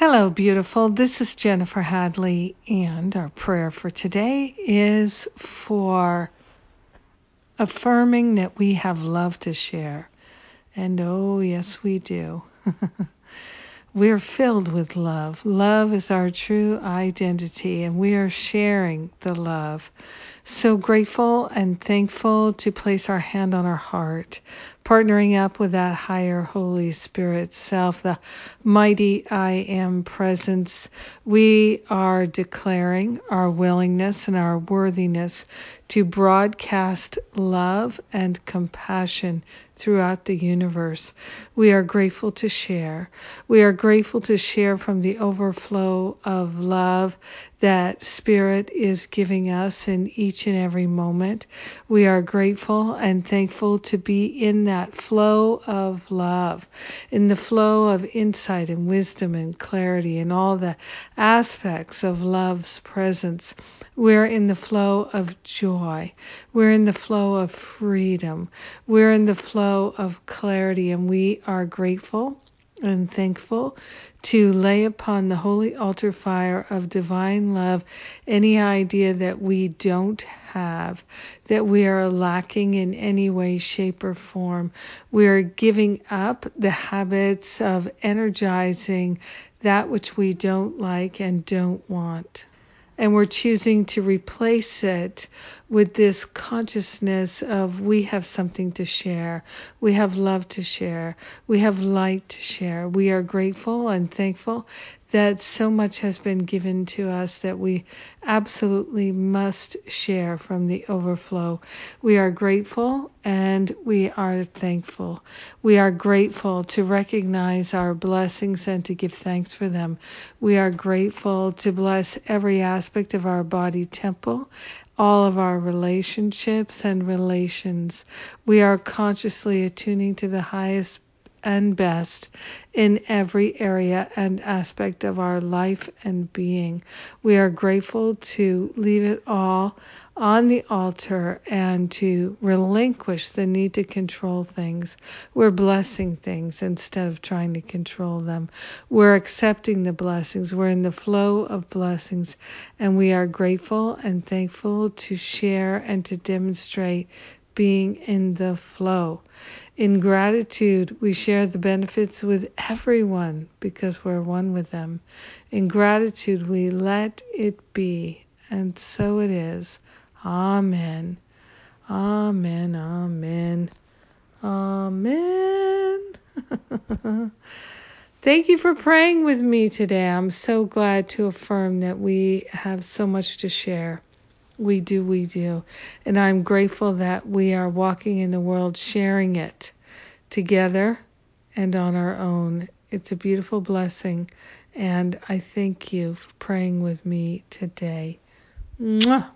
Hello, beautiful. This is Jennifer Hadley, and our prayer for today is for affirming that we have love to share. And oh, yes, we do. We're filled with love. Love is our true identity, and we are sharing the love. So grateful and thankful to place our hand on our heart, partnering up with that higher Holy Spirit self, the mighty I am presence. We are declaring our willingness and our worthiness to broadcast love and compassion throughout the universe. We are grateful to share. We are grateful to share from the overflow of love that Spirit is giving us in each and every moment. We are grateful and thankful to be in that flow of love, in the flow of insight and wisdom and clarity and all the aspects of love's presence. We're in the flow of joy. We're in the flow of freedom. We're in the flow of clarity, and we are grateful and thankful to lay upon the holy altar fire of divine love any idea that we don't have, that we are lacking in any way, shape, or form. We are giving up the habits of energizing that which we don't like and don't want and we're choosing to replace it with this consciousness of we have something to share, we have love to share, we have light to share. We are grateful and thankful that so much has been given to us that we absolutely must share from the overflow. We are grateful and we are thankful. We are grateful to recognize our blessings and to give thanks for them. We are grateful to bless every aspect of our body temple all of our relationships and relations. We are consciously attuning to the highest and best in every area and aspect of our life and being. We are grateful to leave it all on the altar and to relinquish the need to control things. We're blessing things instead of trying to control them. We're accepting the blessings. We're in the flow of blessings and we are grateful and thankful to share and to demonstrate being in the flow. In gratitude, we share the benefits with everyone because we're one with them. In gratitude, we let it be, and so it is. Amen. Amen. Amen. Amen. Thank you for praying with me today. I'm so glad to affirm that we have so much to share. We do, we do. And I'm grateful that we are walking in the world sharing it together and on our own. It's a beautiful blessing. And I thank you for praying with me today. Mwah.